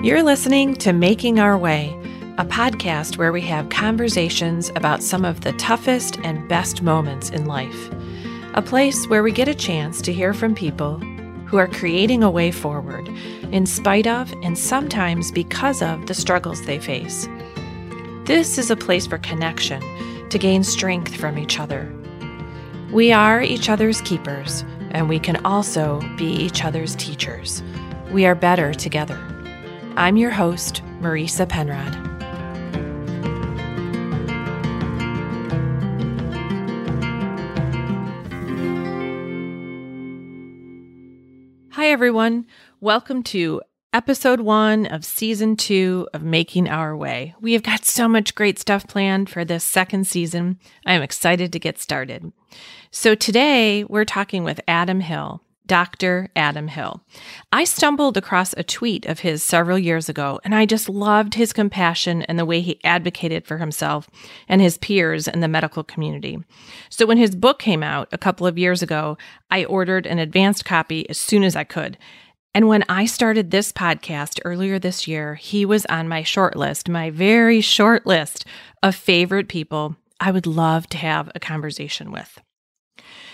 You're listening to Making Our Way, a podcast where we have conversations about some of the toughest and best moments in life. A place where we get a chance to hear from people who are creating a way forward in spite of and sometimes because of the struggles they face. This is a place for connection to gain strength from each other. We are each other's keepers, and we can also be each other's teachers. We are better together. I'm your host, Marisa Penrod. Hi, everyone. Welcome to episode one of season two of Making Our Way. We have got so much great stuff planned for this second season. I am excited to get started. So, today we're talking with Adam Hill. Dr. Adam Hill. I stumbled across a tweet of his several years ago, and I just loved his compassion and the way he advocated for himself and his peers in the medical community. So when his book came out a couple of years ago, I ordered an advanced copy as soon as I could. And when I started this podcast earlier this year, he was on my short list, my very short list of favorite people I would love to have a conversation with.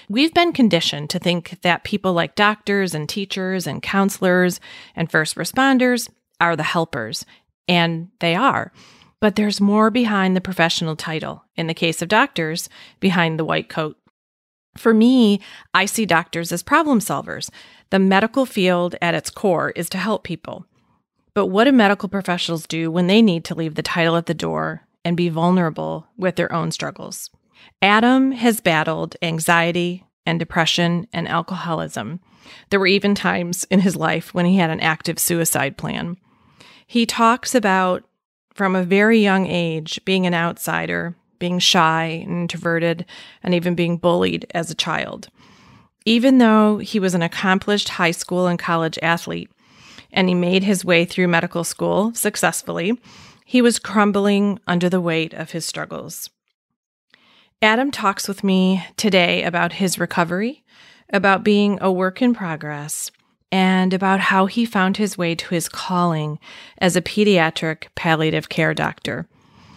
We've been conditioned to think that people like doctors and teachers and counselors and first responders are the helpers, and they are. But there's more behind the professional title. In the case of doctors, behind the white coat. For me, I see doctors as problem solvers. The medical field at its core is to help people. But what do medical professionals do when they need to leave the title at the door and be vulnerable with their own struggles? Adam has battled anxiety and depression and alcoholism. There were even times in his life when he had an active suicide plan. He talks about, from a very young age, being an outsider, being shy and introverted, and even being bullied as a child. Even though he was an accomplished high school and college athlete, and he made his way through medical school successfully, he was crumbling under the weight of his struggles. Adam talks with me today about his recovery, about being a work in progress, and about how he found his way to his calling as a pediatric palliative care doctor.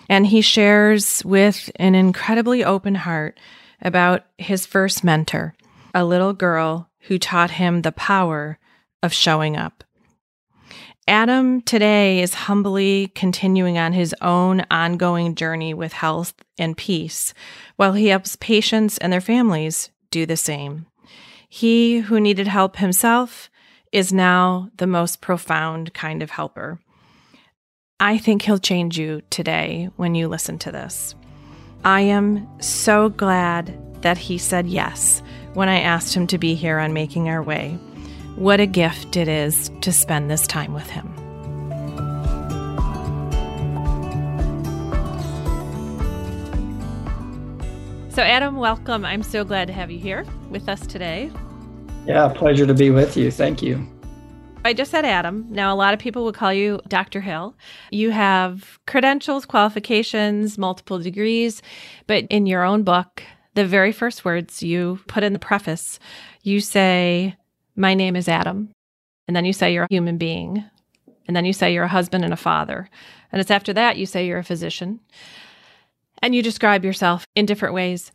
And he shares with an incredibly open heart about his first mentor, a little girl who taught him the power of showing up. Adam today is humbly continuing on his own ongoing journey with health and peace, while he helps patients and their families do the same. He who needed help himself is now the most profound kind of helper. I think he'll change you today when you listen to this. I am so glad that he said yes when I asked him to be here on Making Our Way. What a gift it is to spend this time with him. So, Adam, welcome. I'm so glad to have you here with us today. Yeah, pleasure to be with you. Thank you. I just said Adam. Now, a lot of people would call you Dr. Hill. You have credentials, qualifications, multiple degrees, but in your own book, the very first words you put in the preface, you say, my name is Adam. And then you say you're a human being. And then you say you're a husband and a father. And it's after that you say you're a physician. And you describe yourself in different ways.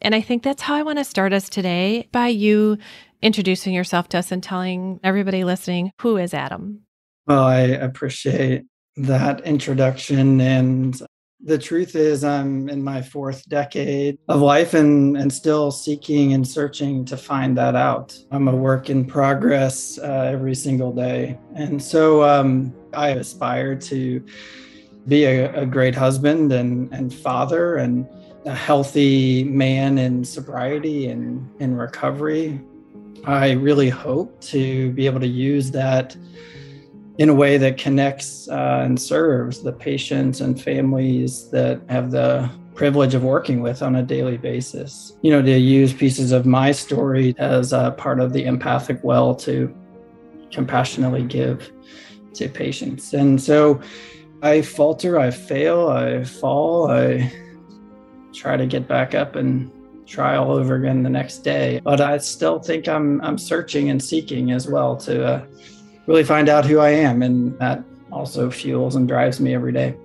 And I think that's how I want to start us today by you introducing yourself to us and telling everybody listening who is Adam. Well, I appreciate that introduction. And the truth is i'm in my fourth decade of life and and still seeking and searching to find that out. I'm a work in progress uh, every single day. And so um, i aspire to be a, a great husband and and father and a healthy man in sobriety and in recovery. I really hope to be able to use that in a way that connects uh, and serves the patients and families that have the privilege of working with on a daily basis. You know, to use pieces of my story as a part of the empathic well to compassionately give to patients. And so I falter, I fail, I fall, I try to get back up and try all over again the next day. But I still think I'm I'm searching and seeking as well to uh, really find out who I am. And that also fuels and drives me every day.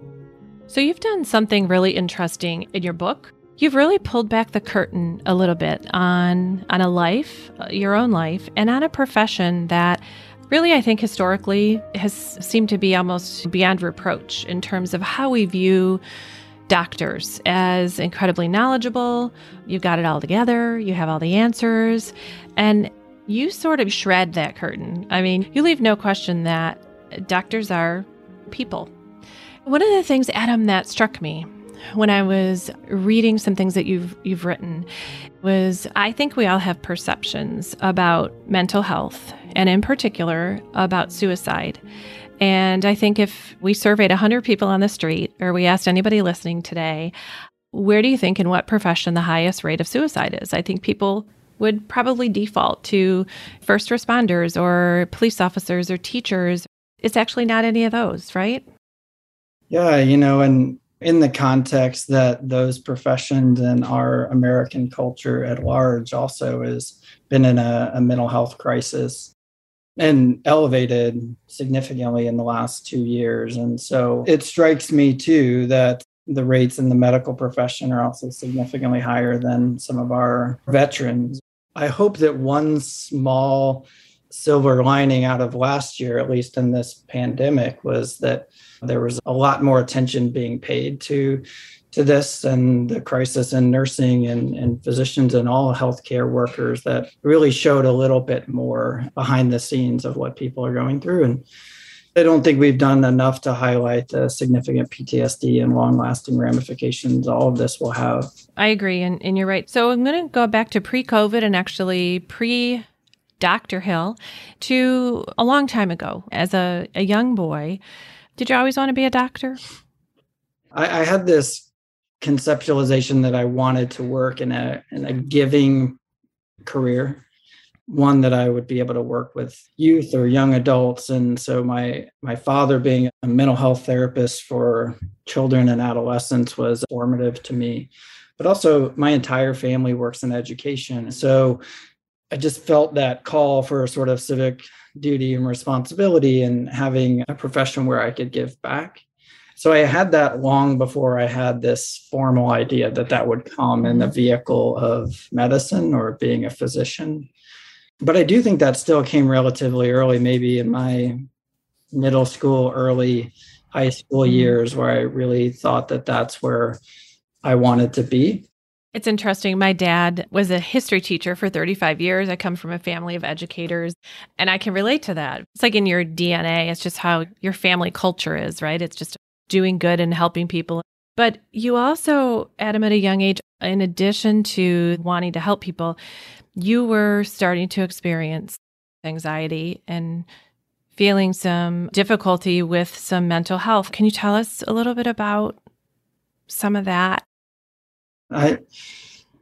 So, you've done something really interesting in your book. You've really pulled back the curtain a little bit on, on a life, uh, your own life, and on a profession that really, I think, historically has seemed to be almost beyond reproach in terms of how we view doctors as incredibly knowledgeable. You've got it all together, you have all the answers, and you sort of shred that curtain. I mean, you leave no question that doctors are people. One of the things, Adam, that struck me when I was reading some things that you've you've written was I think we all have perceptions about mental health and in particular about suicide. And I think if we surveyed 100 people on the street or we asked anybody listening today, where do you think in what profession the highest rate of suicide is? I think people would probably default to first responders or police officers or teachers. It's actually not any of those, right? Yeah, you know, and in the context that those professions and our American culture at large also has been in a, a mental health crisis and elevated significantly in the last two years. And so it strikes me too that the rates in the medical profession are also significantly higher than some of our veterans. I hope that one small silver lining out of last year, at least in this pandemic, was that there was a lot more attention being paid to to this and the crisis in nursing and, and physicians and all healthcare workers that really showed a little bit more behind the scenes of what people are going through. And I don't think we've done enough to highlight the significant PTSD and long lasting ramifications all of this will have. I agree. And, and you're right. So I'm going to go back to pre COVID and actually pre Dr. Hill to a long time ago as a, a young boy. Did you always want to be a doctor? I, I had this conceptualization that I wanted to work in a in a giving career, one that I would be able to work with youth or young adults. And so my my father being a mental health therapist for children and adolescents was formative to me. But also my entire family works in education. So I just felt that call for a sort of civic duty and responsibility and having a profession where I could give back so I had that long before I had this formal idea that that would come in the vehicle of medicine or being a physician. But I do think that still came relatively early, maybe in my middle school, early high school mm-hmm. years, where I really thought that that's where I wanted to be. It's interesting. My dad was a history teacher for 35 years. I come from a family of educators, and I can relate to that. It's like in your DNA, it's just how your family culture is, right? It's just doing good and helping people. But you also, Adam, at a young age, in addition to wanting to help people, you were starting to experience anxiety and feeling some difficulty with some mental health. Can you tell us a little bit about some of that? I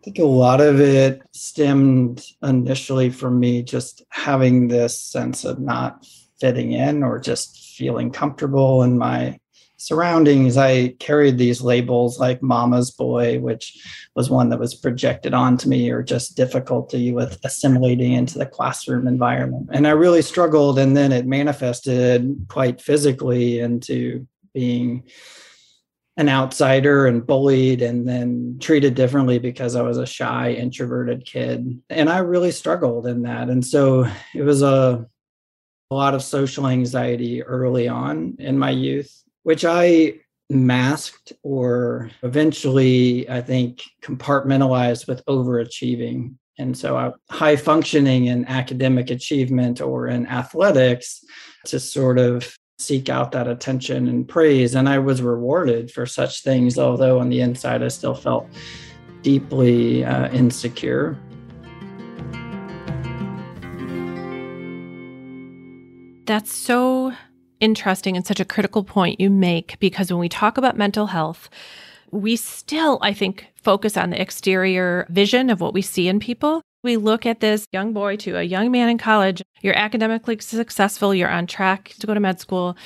think a lot of it stemmed initially from me just having this sense of not fitting in or just feeling comfortable in my surroundings, I carried these labels like mama's boy, which was one that was projected onto me, or just difficulty with assimilating into the classroom environment. And I really struggled. And then it manifested quite physically into being an outsider and bullied and then treated differently because I was a shy, introverted kid. And I really struggled in that. And so it was a, a lot of social anxiety early on in my youth which I masked or eventually, I think, compartmentalized with overachieving. And so, uh, high functioning in academic achievement or in athletics to sort of seek out that attention and praise. And I was rewarded for such things, although on the inside, I still felt deeply uh, insecure. That's so interesting and such a critical point you make because when we talk about mental health, we still, I think, focus on the exterior vision of what we see in people. We look at this young boy to a young man in college. You're academically successful. You're on track to go to med school.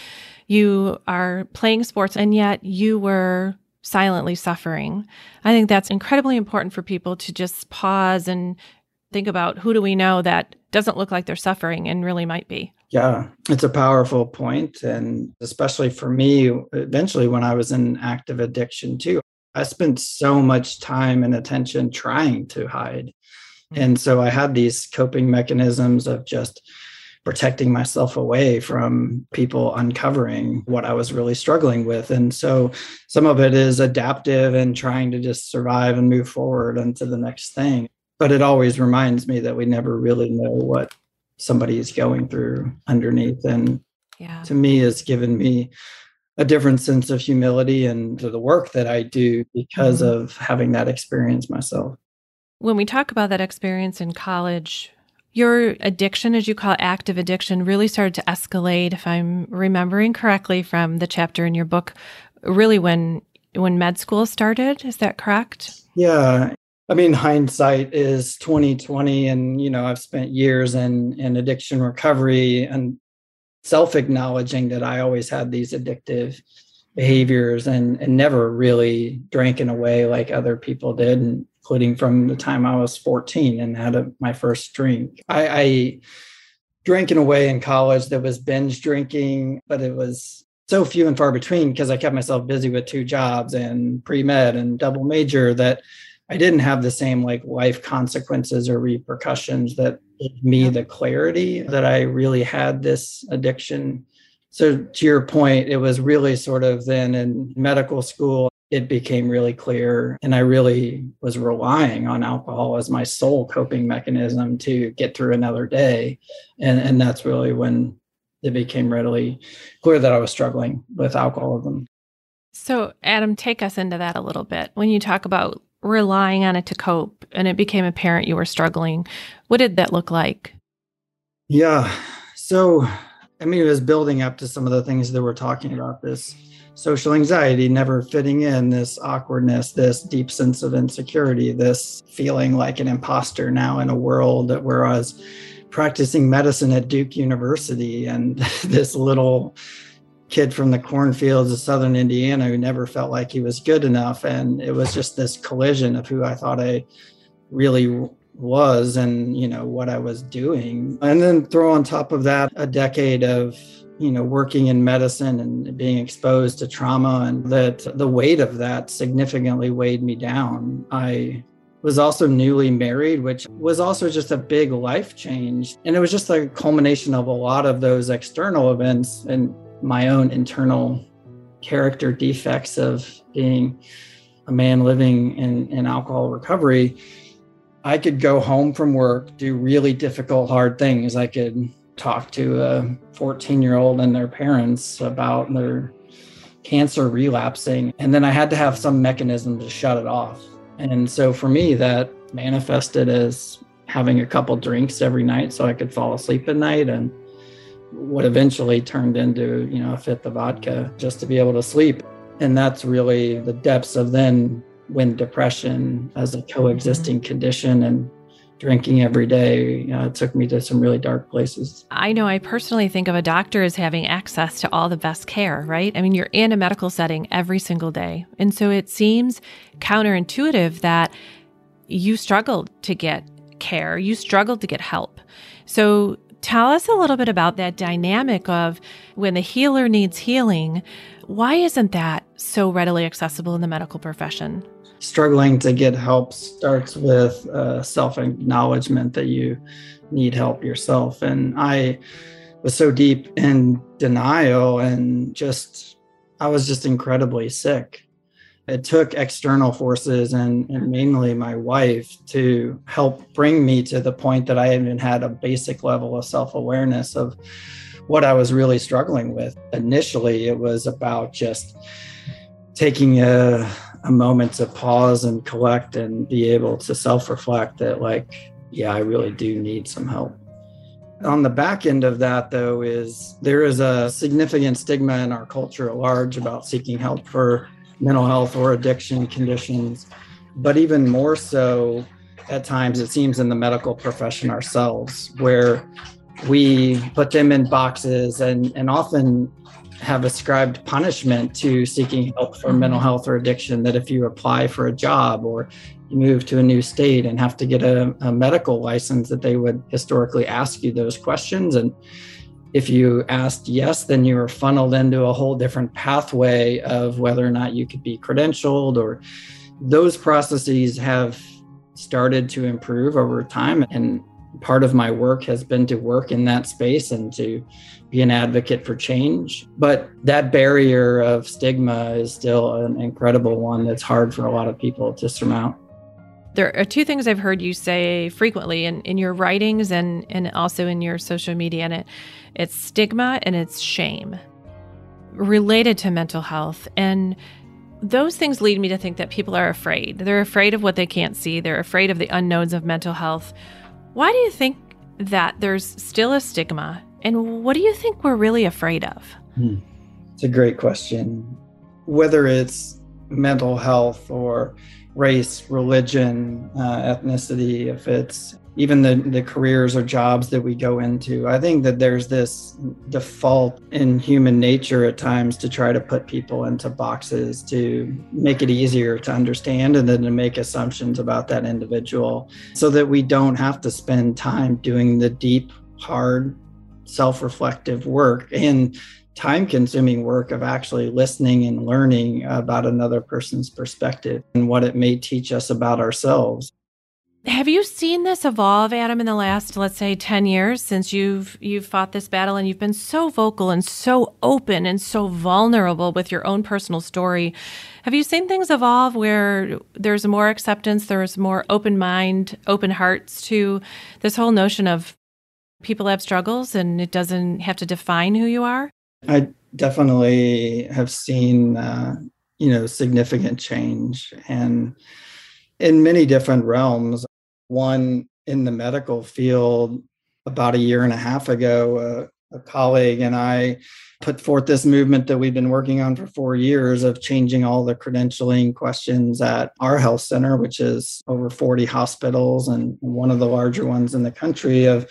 You are playing sports, and yet you were silently suffering. I think that's incredibly important for people to just pause and think about who do we know that doesn't look like they're suffering and really might be. Yeah, it's a powerful point. And especially for me, eventually when I was in active addiction too, I spent so much time and attention trying to hide. Mm-hmm. And so I had these coping mechanisms of just protecting myself away from people uncovering what I was really struggling with. And so some of it is adaptive and trying to just survive and move forward into the next thing. But it always reminds me that we never really know what somebody is going through underneath. And yeah. to me, has given me a different sense of humility and to the work that I do because mm-hmm. of having that experience myself. When we talk about that experience in college, your addiction, as you call it, active addiction, really started to escalate, if I'm remembering correctly from the chapter in your book, really when when med school started. Is that correct? Yeah. I mean, hindsight is 2020, and you know, I've spent years in in addiction recovery and self-acknowledging that I always had these addictive behaviors and and never really drank in a way like other people did. Including from the time I was 14 and had a, my first drink. I, I drank in a way in college that was binge drinking, but it was so few and far between because I kept myself busy with two jobs and pre med and double major that I didn't have the same like life consequences or repercussions that gave me the clarity that I really had this addiction. So, to your point, it was really sort of then in medical school, it became really clear. And I really was relying on alcohol as my sole coping mechanism to get through another day. And, and that's really when it became readily clear that I was struggling with alcoholism. So, Adam, take us into that a little bit. When you talk about relying on it to cope and it became apparent you were struggling, what did that look like? Yeah. So, I mean, it was building up to some of the things that we're talking about this social anxiety, never fitting in, this awkwardness, this deep sense of insecurity, this feeling like an imposter now in a world that where I was practicing medicine at Duke University and this little kid from the cornfields of southern Indiana who never felt like he was good enough. And it was just this collision of who I thought I really was and you know what I was doing. And then throw on top of that a decade of you know working in medicine and being exposed to trauma and that the weight of that significantly weighed me down i was also newly married which was also just a big life change and it was just a culmination of a lot of those external events and my own internal character defects of being a man living in, in alcohol recovery i could go home from work do really difficult hard things i could talk to a 14 year old and their parents about their cancer relapsing. And then I had to have some mechanism to shut it off. And so for me, that manifested as having a couple drinks every night so I could fall asleep at night and what eventually turned into, you know, a fifth of vodka just to be able to sleep. And that's really the depths of then when depression as a coexisting condition and drinking every day uh, took me to some really dark places. I know I personally think of a doctor as having access to all the best care, right? I mean, you're in a medical setting every single day. And so it seems counterintuitive that you struggled to get care, you struggled to get help. So tell us a little bit about that dynamic of when the healer needs healing. Why isn't that so readily accessible in the medical profession? struggling to get help starts with uh, self acknowledgement that you need help yourself. And I was so deep in denial and just, I was just incredibly sick. It took external forces and, and mainly my wife to help bring me to the point that I even had a basic level of self awareness of what I was really struggling with. Initially, it was about just taking a a moment to pause and collect and be able to self reflect that, like, yeah, I really do need some help. On the back end of that, though, is there is a significant stigma in our culture at large about seeking help for mental health or addiction conditions. But even more so, at times, it seems in the medical profession ourselves, where we put them in boxes and, and often have ascribed punishment to seeking help for mental mm-hmm. health or addiction that if you apply for a job or you move to a new state and have to get a, a medical license that they would historically ask you those questions and if you asked yes, then you were funneled into a whole different pathway of whether or not you could be credentialed, or those processes have started to improve over time. And part of my work has been to work in that space and to be an advocate for change. But that barrier of stigma is still an incredible one that's hard for a lot of people to surmount. There are two things I've heard you say frequently in, in your writings and, and also in your social media, and it, it's stigma and it's shame related to mental health. And those things lead me to think that people are afraid. They're afraid of what they can't see, they're afraid of the unknowns of mental health. Why do you think that there's still a stigma? And what do you think we're really afraid of? Hmm. It's a great question. Whether it's mental health or race, religion, uh, ethnicity, if it's even the, the careers or jobs that we go into. I think that there's this default in human nature at times to try to put people into boxes to make it easier to understand and then to make assumptions about that individual so that we don't have to spend time doing the deep, hard, self reflective work. And time consuming work of actually listening and learning about another person's perspective and what it may teach us about ourselves. Have you seen this evolve, Adam, in the last, let's say, 10 years since you've you've fought this battle and you've been so vocal and so open and so vulnerable with your own personal story? Have you seen things evolve where there's more acceptance, there's more open mind, open hearts to this whole notion of people have struggles and it doesn't have to define who you are? I definitely have seen, uh, you know, significant change and in many different realms. One in the medical field, about a year and a half ago, uh, a colleague and I put forth this movement that we've been working on for four years of changing all the credentialing questions at our health center, which is over 40 hospitals and one of the larger ones in the country, of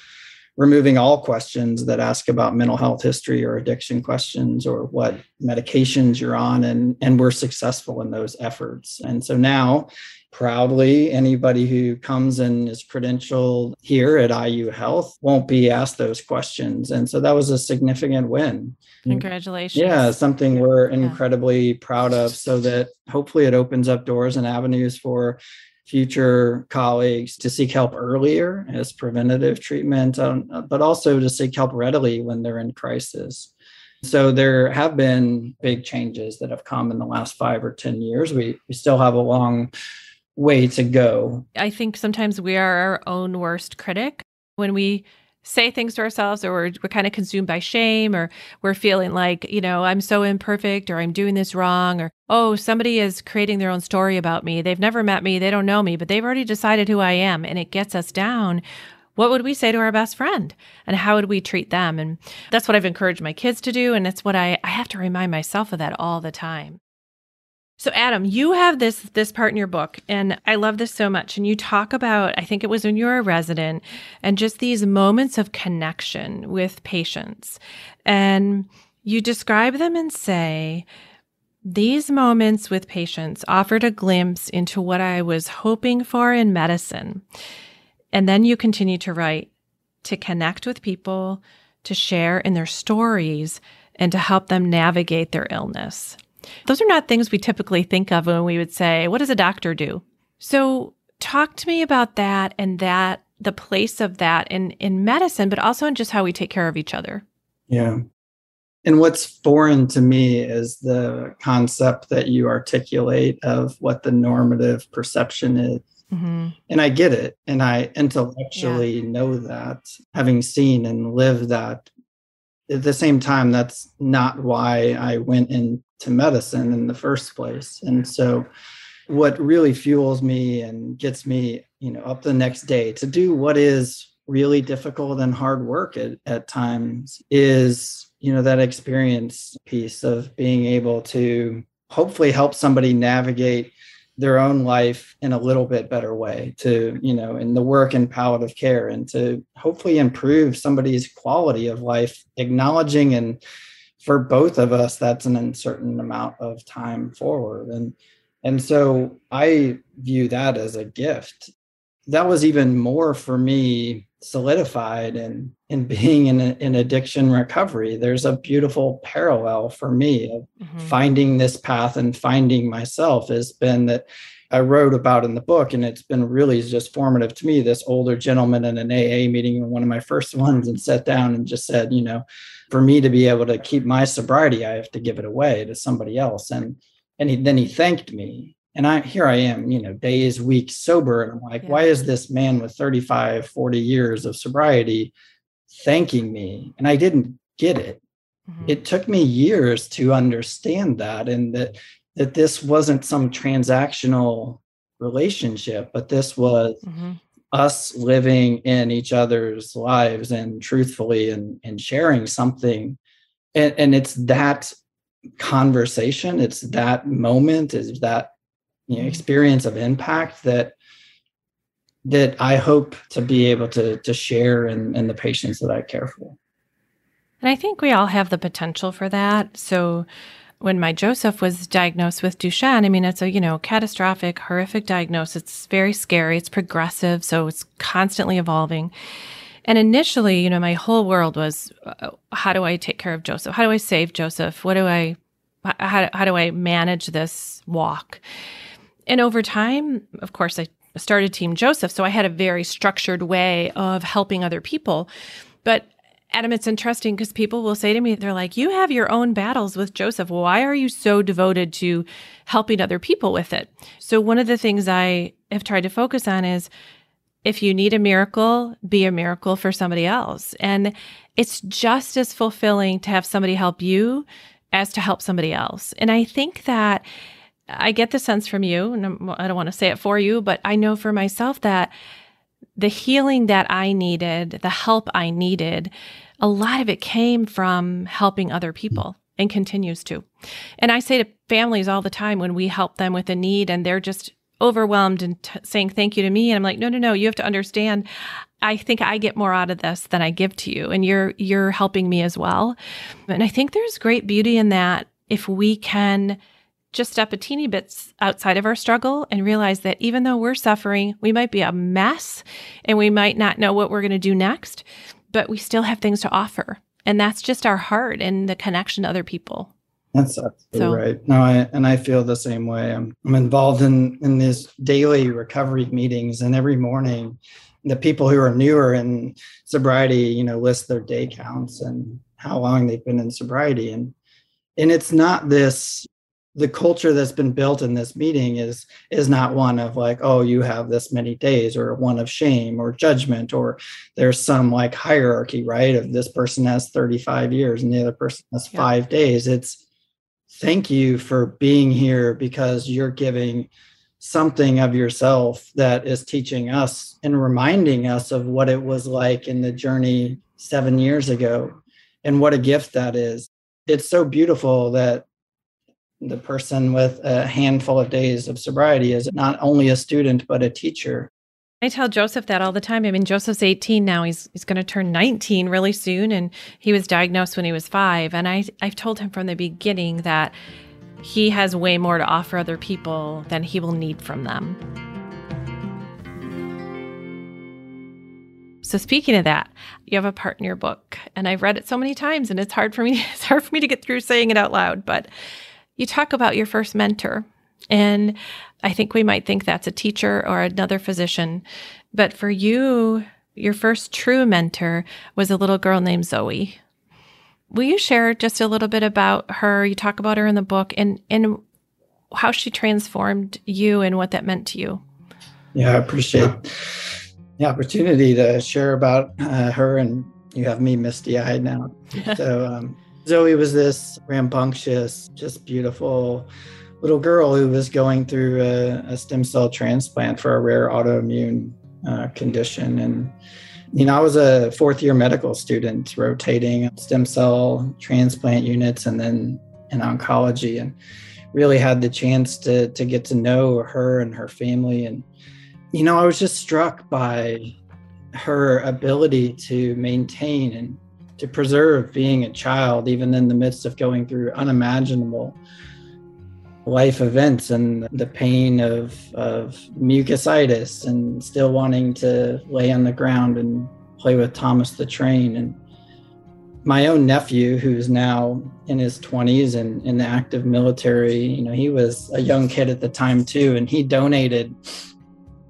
removing all questions that ask about mental health history or addiction questions or what medications you're on and and we're successful in those efforts. And so now proudly anybody who comes and is credentialed here at IU Health won't be asked those questions. And so that was a significant win. Congratulations. Yeah something we're incredibly yeah. proud of so that hopefully it opens up doors and avenues for future colleagues to seek help earlier as preventative treatment, um, but also to seek help readily when they're in crisis. So there have been big changes that have come in the last five or 10 years. We, we still have a long way to go. I think sometimes we are our own worst critic. When we say things to ourselves or we're, we're kind of consumed by shame or we're feeling like you know i'm so imperfect or i'm doing this wrong or oh somebody is creating their own story about me. They've never met me. They don't know me but they've already decided who i am and it gets us down. What would we say to our best friend and how would we treat them? And that's what i've encouraged my kids to do and it's what i, I have to remind myself of that all the time so Adam, you have this this part in your book and I love this so much and you talk about I think it was when you were a resident and just these moments of connection with patients. And you describe them and say these moments with patients offered a glimpse into what I was hoping for in medicine. And then you continue to write to connect with people, to share in their stories, and to help them navigate their illness. Those are not things we typically think of when we would say, What does a doctor do? So, talk to me about that and that, the place of that in, in medicine, but also in just how we take care of each other. Yeah. And what's foreign to me is the concept that you articulate of what the normative perception is. Mm-hmm. And I get it. And I intellectually yeah. know that, having seen and lived that. At the same time, that's not why I went into medicine in the first place. And so what really fuels me and gets me, you know, up the next day to do what is really difficult and hard work at, at times is, you know, that experience piece of being able to hopefully help somebody navigate their own life in a little bit better way to you know in the work and palliative care and to hopefully improve somebody's quality of life acknowledging and for both of us, that's an uncertain amount of time forward. And And so I view that as a gift. That was even more for me solidified in in being in, a, in addiction recovery there's a beautiful parallel for me of mm-hmm. finding this path and finding myself has been that i wrote about in the book and it's been really just formative to me this older gentleman in an aa meeting one of my first ones and sat down and just said you know for me to be able to keep my sobriety i have to give it away to somebody else and and he, then he thanked me and i here i am you know days weeks sober and i'm like yeah. why is this man with 35 40 years of sobriety thanking me and i didn't get it mm-hmm. it took me years to understand that and that that this wasn't some transactional relationship but this was mm-hmm. us living in each other's lives and truthfully and, and sharing something and, and it's that conversation it's that moment is that you know, experience of impact that that I hope to be able to to share in, in the patients that I care for. And I think we all have the potential for that. So when my Joseph was diagnosed with Duchenne, I mean, it's a, you know, catastrophic, horrific diagnosis. It's very scary. It's progressive. So it's constantly evolving. And initially, you know, my whole world was, uh, how do I take care of Joseph? How do I save Joseph? What do I, how, how do I manage this walk? And over time, of course, I started Team Joseph. So I had a very structured way of helping other people. But Adam, it's interesting because people will say to me, they're like, You have your own battles with Joseph. Why are you so devoted to helping other people with it? So, one of the things I have tried to focus on is if you need a miracle, be a miracle for somebody else. And it's just as fulfilling to have somebody help you as to help somebody else. And I think that I get the sense from you, and I don't want to say it for you, but I know for myself that the healing that I needed, the help I needed, a lot of it came from helping other people and continues to. And I say to families all the time when we help them with a need and they're just overwhelmed and t- saying thank you to me and I'm like no no no you have to understand I think I get more out of this than I give to you and you're you're helping me as well. And I think there's great beauty in that if we can just step a teeny bit outside of our struggle and realize that even though we're suffering, we might be a mess and we might not know what we're going to do next, but we still have things to offer. And that's just our heart and the connection to other people. That's absolutely so, right. No, I, and I feel the same way. I'm, I'm involved in in these daily recovery meetings, and every morning, the people who are newer in sobriety, you know, list their day counts and how long they've been in sobriety, and and it's not this the culture that's been built in this meeting is is not one of like oh you have this many days or one of shame or judgment or there's some like hierarchy right? Of this person has 35 years and the other person has yeah. 5 days. It's thank you for being here because you're giving something of yourself that is teaching us and reminding us of what it was like in the journey 7 years ago and what a gift that is. It's so beautiful that the person with a handful of days of sobriety is not only a student but a teacher I tell Joseph that all the time. I mean, Joseph's 18 now. He's he's going to turn 19 really soon and he was diagnosed when he was 5 and I I've told him from the beginning that he has way more to offer other people than he will need from them. So speaking of that, you have a part in your book and I've read it so many times and it's hard for me it's hard for me to get through saying it out loud, but you talk about your first mentor. And I think we might think that's a teacher or another physician. But for you, your first true mentor was a little girl named Zoe. Will you share just a little bit about her? You talk about her in the book and, and how she transformed you and what that meant to you. Yeah, I appreciate the opportunity to share about uh, her. And you have me misty eyed now. so, um, Zoe was this rambunctious, just beautiful little girl who was going through a, a stem cell transplant for a rare autoimmune uh, condition. And, you know, I was a fourth year medical student rotating stem cell transplant units and then in oncology and really had the chance to, to get to know her and her family. And, you know, I was just struck by her ability to maintain and to preserve being a child, even in the midst of going through unimaginable life events and the pain of, of mucositis and still wanting to lay on the ground and play with Thomas the Train. And my own nephew, who's now in his 20s and in the active military, you know, he was a young kid at the time too, and he donated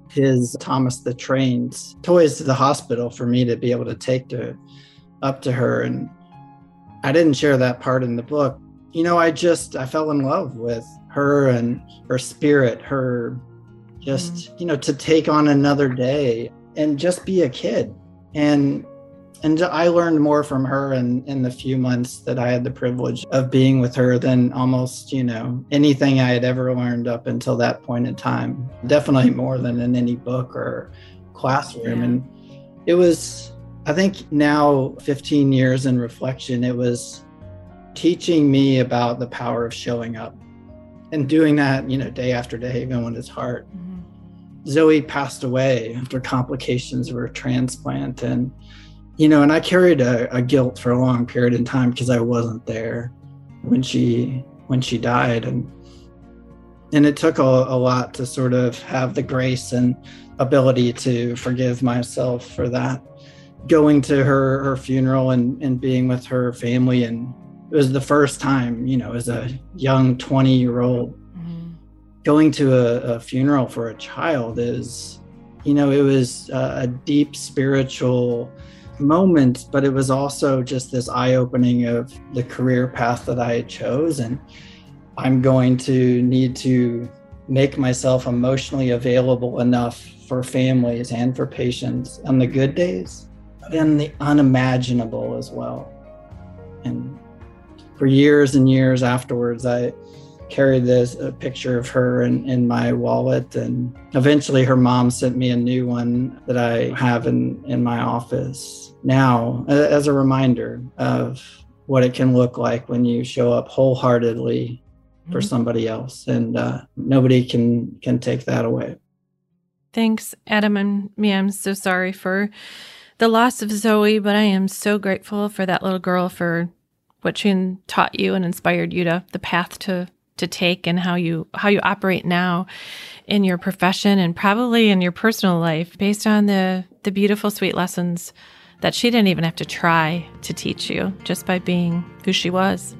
his Thomas the Train's toys to the hospital for me to be able to take to up to her. And I didn't share that part in the book. You know, I just I fell in love with her and her spirit, her just, mm-hmm. you know, to take on another day and just be a kid. And and I learned more from her in, in the few months that I had the privilege of being with her than almost, you know, anything I had ever learned up until that point in time. Definitely more than in any book or classroom. Yeah. And it was, I think now 15 years in reflection, it was teaching me about the power of showing up and doing that, you know, day after day, even when it's hard. Mm-hmm. Zoe passed away after complications of her transplant. And you know, and I carried a, a guilt for a long period in time because I wasn't there when she when she died, and and it took a, a lot to sort of have the grace and ability to forgive myself for that. Going to her her funeral and and being with her family, and it was the first time, you know, as a young twenty year old, mm-hmm. going to a, a funeral for a child is, you know, it was a, a deep spiritual moment, but it was also just this eye opening of the career path that I chose. And I'm going to need to make myself emotionally available enough for families and for patients on the good days and the unimaginable as well. And for years and years afterwards, I carried this a picture of her in, in my wallet and eventually her mom sent me a new one that i have in, in my office now as a reminder of what it can look like when you show up wholeheartedly for mm-hmm. somebody else and uh, nobody can can take that away thanks adam and me i'm so sorry for the loss of zoe but i am so grateful for that little girl for what she taught you and inspired you to the path to to take and how you how you operate now in your profession and probably in your personal life based on the the beautiful sweet lessons that she didn't even have to try to teach you just by being who she was.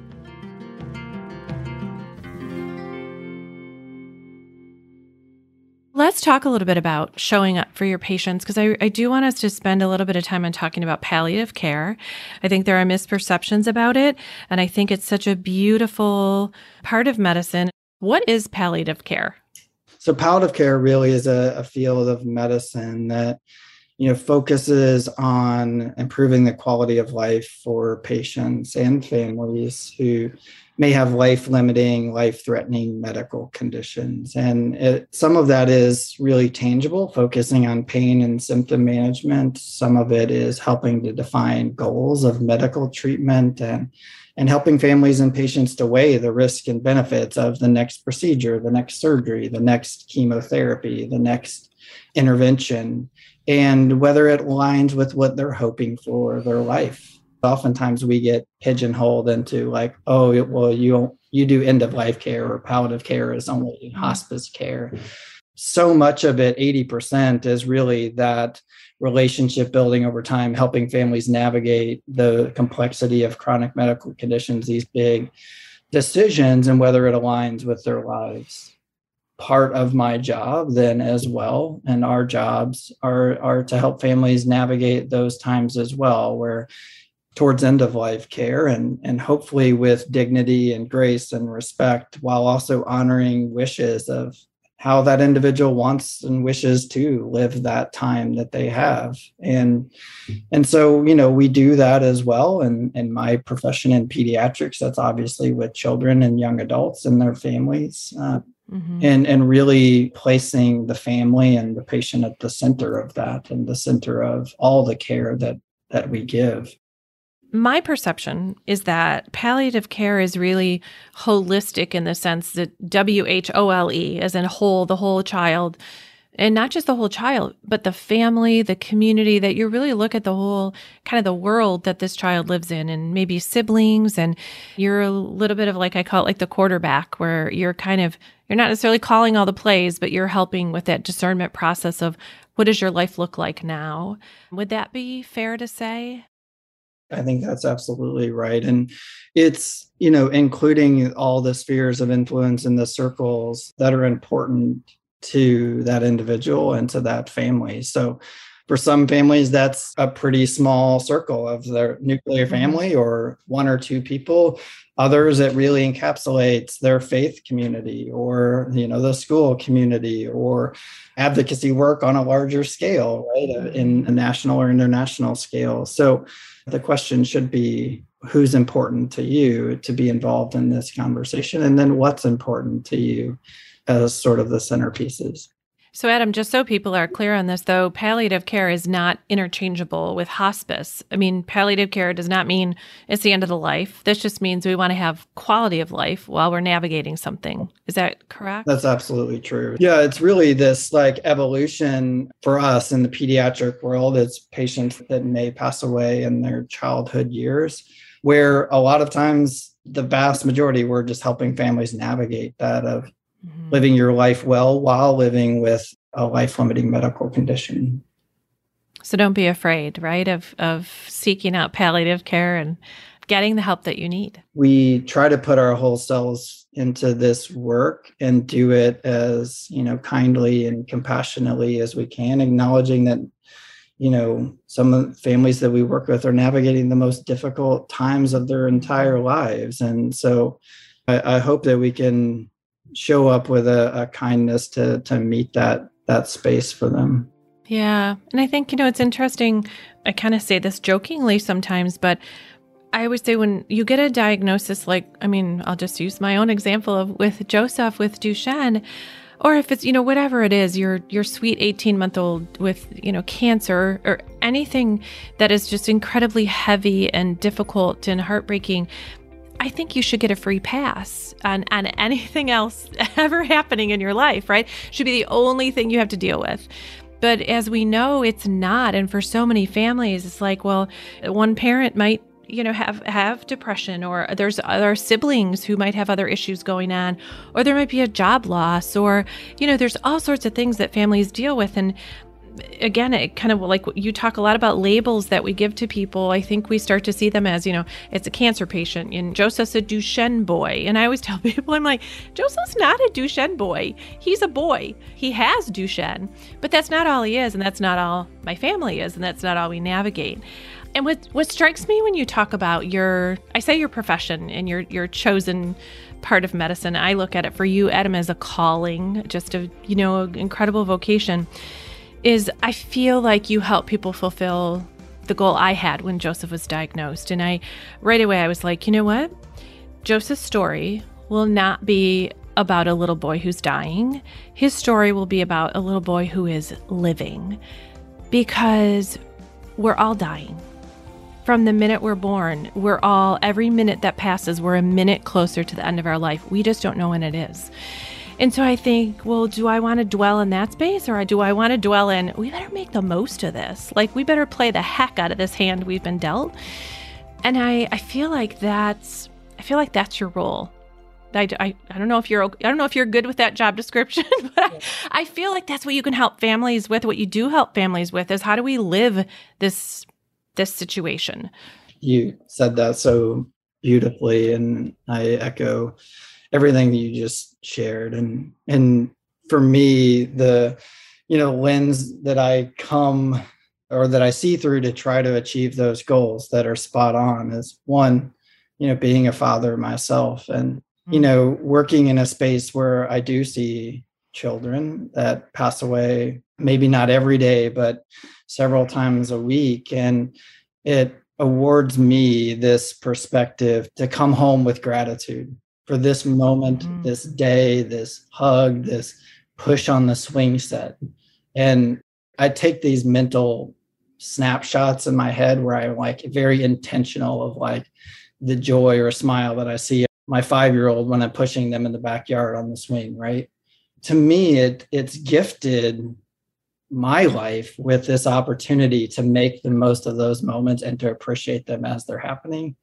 Let's talk a little bit about showing up for your patients because I, I, do want us to spend a little bit of time on talking about palliative care. I think there are misperceptions about it, and I think it's such a beautiful part of medicine. What is palliative care? So, palliative care really is a, a field of medicine that you know focuses on improving the quality of life for patients and families who may have life limiting life threatening medical conditions and it, some of that is really tangible focusing on pain and symptom management some of it is helping to define goals of medical treatment and and helping families and patients to weigh the risk and benefits of the next procedure the next surgery the next chemotherapy the next intervention and whether it aligns with what they're hoping for their life. Oftentimes we get pigeonholed into like, oh, well, you you do end of life care or palliative care is only mm-hmm. hospice care. So much of it, 80%, is really that relationship building over time, helping families navigate the complexity of chronic medical conditions, these big decisions, and whether it aligns with their lives part of my job then as well and our jobs are are to help families navigate those times as well where towards end of life care and and hopefully with dignity and grace and respect while also honoring wishes of how that individual wants and wishes to live that time that they have. And and so you know we do that as well and in my profession in pediatrics. That's obviously with children and young adults and their families uh, mm-hmm. and and really placing the family and the patient at the center of that and the center of all the care that that we give my perception is that palliative care is really holistic in the sense that W H O L E, as in whole, the whole child, and not just the whole child, but the family, the community, that you really look at the whole kind of the world that this child lives in and maybe siblings. And you're a little bit of like, I call it like the quarterback, where you're kind of, you're not necessarily calling all the plays, but you're helping with that discernment process of what does your life look like now? Would that be fair to say? I think that's absolutely right. And it's, you know, including all the spheres of influence in the circles that are important to that individual and to that family. So for some families, that's a pretty small circle of their nuclear mm-hmm. family or one or two people. Others, it really encapsulates their faith community or, you know, the school community or advocacy work on a larger scale, right? In a national or international scale. So the question should be who's important to you to be involved in this conversation? And then what's important to you as sort of the centerpieces. So, Adam, just so people are clear on this, though, palliative care is not interchangeable with hospice. I mean, palliative care does not mean it's the end of the life. This just means we want to have quality of life while we're navigating something. Is that correct? That's absolutely true. Yeah, it's really this like evolution for us in the pediatric world. It's patients that may pass away in their childhood years, where a lot of times the vast majority we're just helping families navigate that of mm-hmm. living your life well while living with a life limiting medical condition. So don't be afraid, right, of of seeking out palliative care and getting the help that you need. We try to put our whole selves into this work and do it as, you know, kindly and compassionately as we can, acknowledging that you know some of the families that we work with are navigating the most difficult times of their entire lives and so I, I hope that we can show up with a, a kindness to to meet that that space for them. Yeah. And I think, you know, it's interesting. I kind of say this jokingly sometimes, but I always say when you get a diagnosis, like, I mean, I'll just use my own example of with Joseph with Duchenne, or if it's, you know, whatever it is, your your sweet 18 month old with, you know, cancer or anything that is just incredibly heavy and difficult and heartbreaking. I think you should get a free pass on, on anything else ever happening in your life, right? Should be the only thing you have to deal with. But as we know, it's not. And for so many families, it's like, well, one parent might you know have have depression or there's other siblings who might have other issues going on or there might be a job loss or you know there's all sorts of things that families deal with and again, it kind of like you talk a lot about labels that we give to people. I think we start to see them as, you know, it's a cancer patient and Joseph's a Duchenne boy. And I always tell people, I'm like, Joseph's not a Duchenne boy. He's a boy. He has Duchenne, but that's not all he is. And that's not all my family is. And that's not all we navigate. And what, what strikes me when you talk about your, I say your profession and your, your chosen part of medicine, I look at it for you, Adam, as a calling, just a, you know, incredible vocation is I feel like you help people fulfill the goal I had when Joseph was diagnosed. And I, right away, I was like, you know what? Joseph's story will not be about a little boy who's dying. His story will be about a little boy who is living because we're all dying. From the minute we're born, we're all, every minute that passes, we're a minute closer to the end of our life. We just don't know when it is. And so I think, well, do I want to dwell in that space or do I want to dwell in, we better make the most of this? Like, we better play the heck out of this hand we've been dealt. And I, I feel like that's, I feel like that's your role. I, I, I don't know if you're I don't know if you're good with that job description, but I, I feel like that's what you can help families with. What you do help families with is how do we live this this situation. You said that so beautifully, and I echo everything that you just shared. And and for me the you know lens that i come or that i see through to try to achieve those goals that are spot on is one you know being a father myself and you mm. know working in a space where i do see children that pass away maybe not every day but several times a week. And it awards me this perspective to come home with gratitude for this moment, mm. this day, this hug, this push on the swing set. And I take these mental snapshots in my head where I'm like very intentional of like the joy or smile that I see my five year old when I'm pushing them in the backyard on the swing, right? to me, it it's gifted my life with this opportunity to make the most of those moments and to appreciate them as they're happening.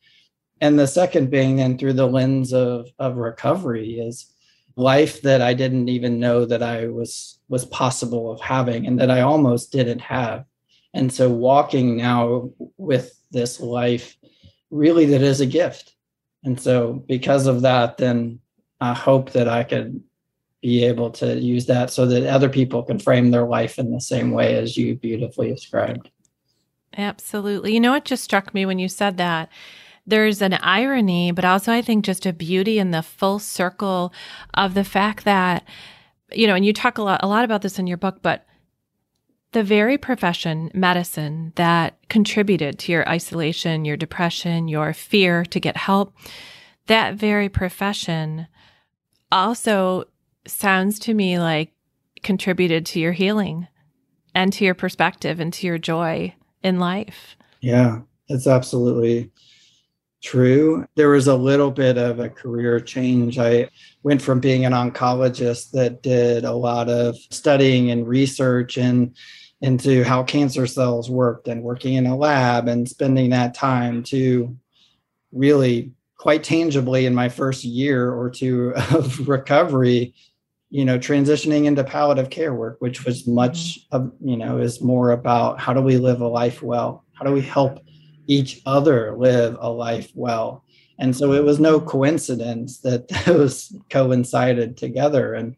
And the second being then through the lens of of recovery is life that I didn't even know that I was was possible of having and that I almost didn't have. And so walking now with this life really that is a gift. And so because of that, then I hope that I could be able to use that so that other people can frame their life in the same way as you beautifully described. Absolutely. You know, it just struck me when you said that. There's an irony, but also I think just a beauty in the full circle of the fact that, you know, and you talk a lot, a lot about this in your book, but the very profession, medicine, that contributed to your isolation, your depression, your fear to get help, that very profession also sounds to me like contributed to your healing and to your perspective and to your joy in life. Yeah, it's absolutely true. There was a little bit of a career change. I went from being an oncologist that did a lot of studying and research and into how cancer cells worked and working in a lab and spending that time to really quite tangibly in my first year or two of recovery you know transitioning into palliative care work which was much mm-hmm. of you know is more about how do we live a life well how do we help each other live a life well. And so it was no coincidence that those coincided together. And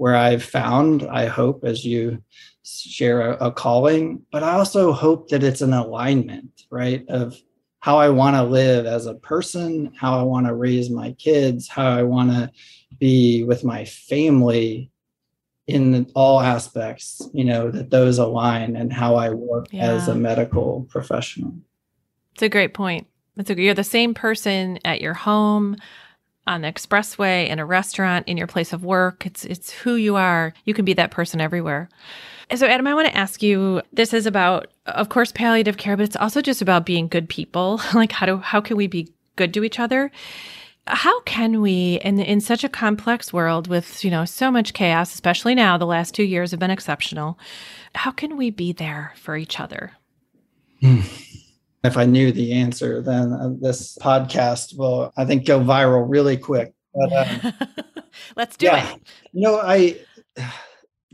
where i've found i hope as you share a, a calling but i also hope that it's an alignment right of how i want to live as a person how i want to raise my kids how i want to be with my family in all aspects you know that those align and how i work yeah. as a medical professional it's a great point. It's a, you're the same person at your home on the expressway in a restaurant in your place of work. It's it's who you are. You can be that person everywhere. So adam i want to ask you this is about of course palliative care but it's also just about being good people. Like how do how can we be good to each other? How can we in in such a complex world with you know so much chaos especially now the last 2 years have been exceptional how can we be there for each other? Hmm. If i knew the answer then uh, this podcast will i think go viral really quick but um, let's do yeah. it you know i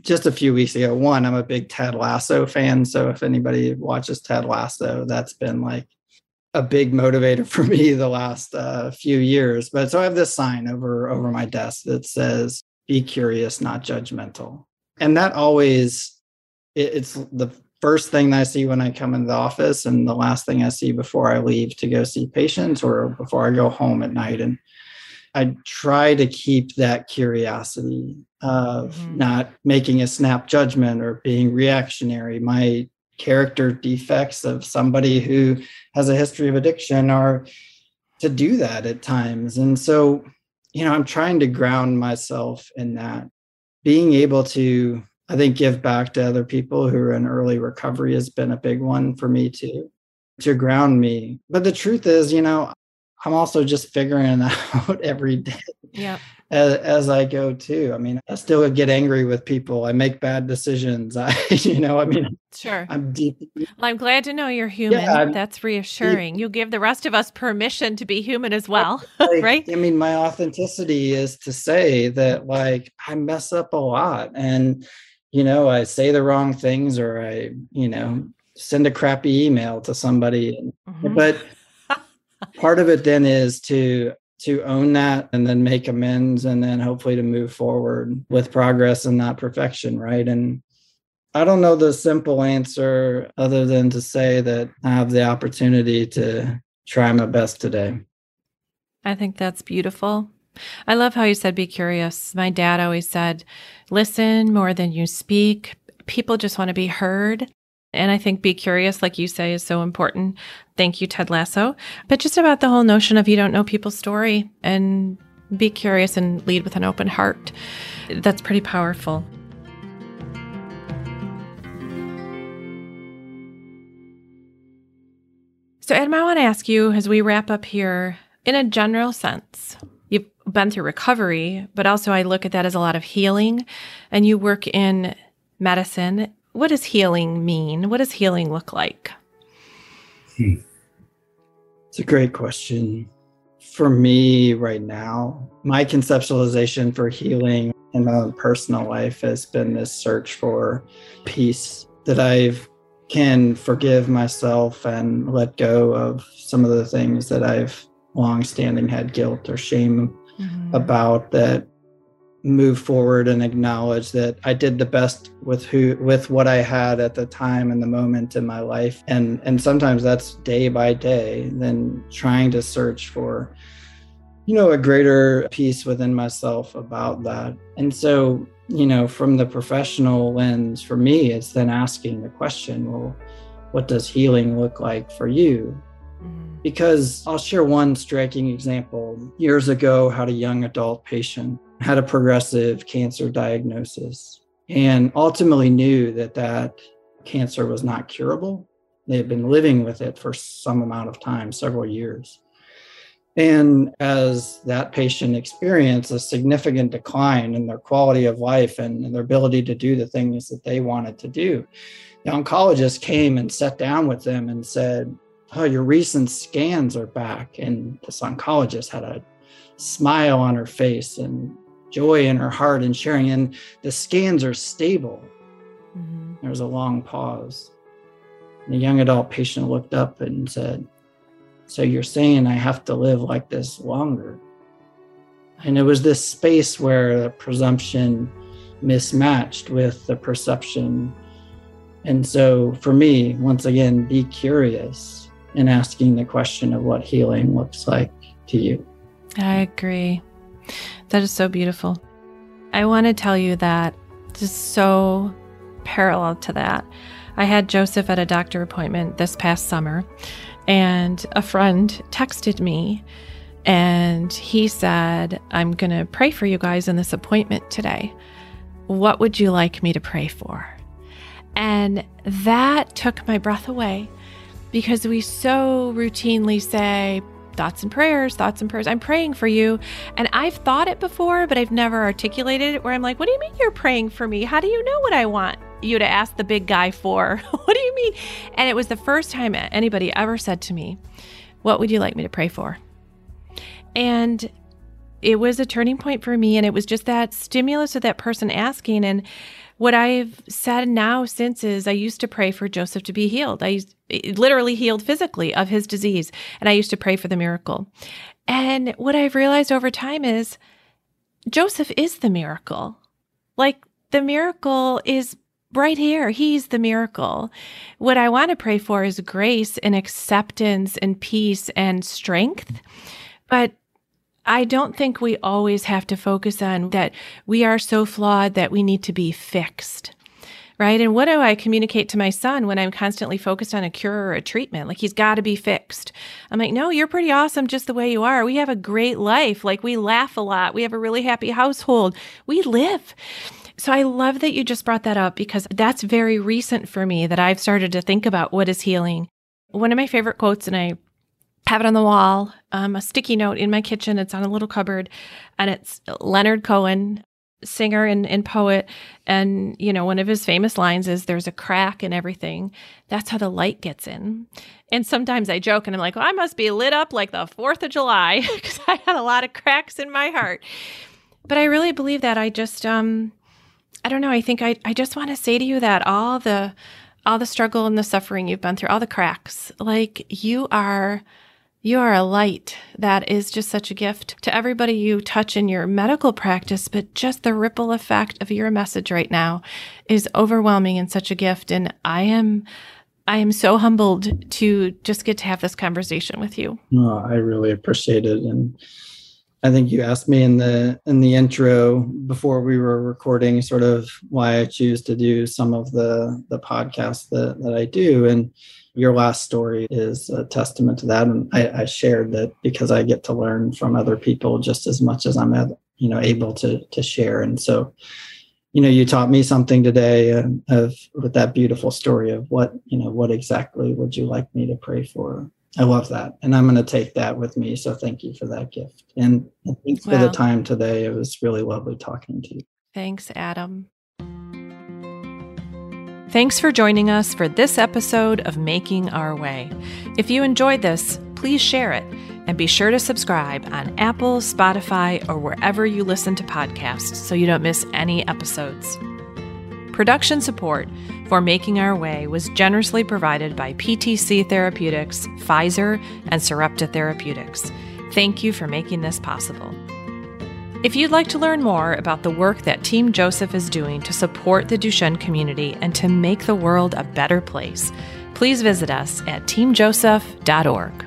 just a few weeks ago one i'm a big ted lasso fan so if anybody watches ted lasso that's been like a big motivator for me the last uh, few years. But so I have this sign over over my desk that says "Be curious, not judgmental," and that always it, it's the first thing I see when I come in the office, and the last thing I see before I leave to go see patients or before I go home at night. And I try to keep that curiosity of mm-hmm. not making a snap judgment or being reactionary. My character defects of somebody who has a history of addiction are to do that at times. And so, you know, I'm trying to ground myself in that. Being able to, I think, give back to other people who are in early recovery has been a big one for me too, to ground me. But the truth is, you know, I'm also just figuring out every day. Yeah as, as I go too. I mean, I still get angry with people. I make bad decisions. I, you know, I mean, sure. I'm deep. Well, I'm glad to know you're human. Yeah, That's reassuring. Deep. You give the rest of us permission to be human as well, like, right? I mean, my authenticity is to say that like I mess up a lot and, you know, I say the wrong things or I, you know, send a crappy email to somebody. Mm-hmm. But part of it then is to to own that and then make amends and then hopefully to move forward with progress and not perfection right and i don't know the simple answer other than to say that i have the opportunity to try my best today i think that's beautiful i love how you said be curious my dad always said listen more than you speak people just want to be heard and I think be curious, like you say, is so important. Thank you, Ted Lasso. But just about the whole notion of you don't know people's story and be curious and lead with an open heart. That's pretty powerful. So, Adam, I want to ask you as we wrap up here, in a general sense, been through recovery, but also I look at that as a lot of healing. And you work in medicine. What does healing mean? What does healing look like? Hmm. It's a great question. For me, right now, my conceptualization for healing in my own personal life has been this search for peace that I've can forgive myself and let go of some of the things that I've long standing had guilt or shame mm-hmm. about that move forward and acknowledge that I did the best with who with what I had at the time and the moment in my life and and sometimes that's day by day then trying to search for you know a greater peace within myself about that and so you know from the professional lens for me it's then asking the question well what does healing look like for you. Because I'll share one striking example. Years ago, had a young adult patient had a progressive cancer diagnosis and ultimately knew that that cancer was not curable. They had been living with it for some amount of time, several years. And as that patient experienced a significant decline in their quality of life and, and, their ability to do the things that they wanted to do, the oncologist came and sat down with them and said, Oh, your recent scans are back. And this oncologist had a smile on her face and joy in her heart and sharing. And the scans are stable. Mm-hmm. There was a long pause. And the young adult patient looked up and said, So you're saying I have to live like this longer? And it was this space where the presumption mismatched with the perception. And so for me, once again, be curious in asking the question of what healing looks like to you. I agree. That is so beautiful. I want to tell you that just so parallel to that. I had Joseph at a doctor appointment this past summer, and a friend texted me and he said, I'm going to pray for you guys in this appointment today. What would you like me to pray for? And that took my breath away because we so routinely say, thoughts and prayers, thoughts and prayers. I'm praying for you. And I've thought it before, but I've never articulated it where I'm like, what do you mean you're praying for me? How do you know what I want you to ask the big guy for? what do you mean? And it was the first time anybody ever said to me, What would you like me to pray for? And it was a turning point for me. And it was just that stimulus of that person asking. And what I've said now since is I used to pray for Joseph to be healed. I literally healed physically of his disease, and I used to pray for the miracle. And what I've realized over time is Joseph is the miracle. Like the miracle is right here. He's the miracle. What I want to pray for is grace and acceptance and peace and strength. But I don't think we always have to focus on that we are so flawed that we need to be fixed. Right. And what do I communicate to my son when I'm constantly focused on a cure or a treatment? Like he's got to be fixed. I'm like, no, you're pretty awesome just the way you are. We have a great life. Like we laugh a lot. We have a really happy household. We live. So I love that you just brought that up because that's very recent for me that I've started to think about what is healing. One of my favorite quotes, and I have it on the wall, um, a sticky note in my kitchen. It's on a little cupboard, and it's Leonard Cohen, singer and, and poet. And, you know, one of his famous lines is, There's a crack in everything. That's how the light gets in. And sometimes I joke and I'm like, well, I must be lit up like the 4th of July because I had a lot of cracks in my heart. But I really believe that. I just, um, I don't know. I think I, I just want to say to you that all the, all the struggle and the suffering you've been through, all the cracks, like you are you are a light that is just such a gift to everybody you touch in your medical practice, but just the ripple effect of your message right now is overwhelming and such a gift. And I am, I am so humbled to just get to have this conversation with you. Oh, I really appreciate it. And I think you asked me in the in the intro before we were recording sort of why I choose to do some of the the podcasts that, that I do. And your last story is a testament to that. And I, I, shared that because I get to learn from other people just as much as I'm, you know, able to to share. And so, you know, you taught me something today uh, of with that beautiful story of what you know, what exactly would you like me to pray for? I love that. And I'm going to take that with me. So thank you for that gift. And thanks for the time today. It was really lovely talking to you. Thanks, Adam. Thanks for joining us for this episode of Making Our Way. If you enjoyed this, please share it and be sure to subscribe on Apple, Spotify, or wherever you listen to podcasts so you don't miss any episodes. Production support for Making Our Way was generously provided by PTC Therapeutics, Pfizer, and Sarepta Therapeutics. Thank you for making this possible. If you'd like to learn more about the work that Team Joseph is doing to support the Duchenne community and to make the world a better place, please visit us at teamjoseph.org.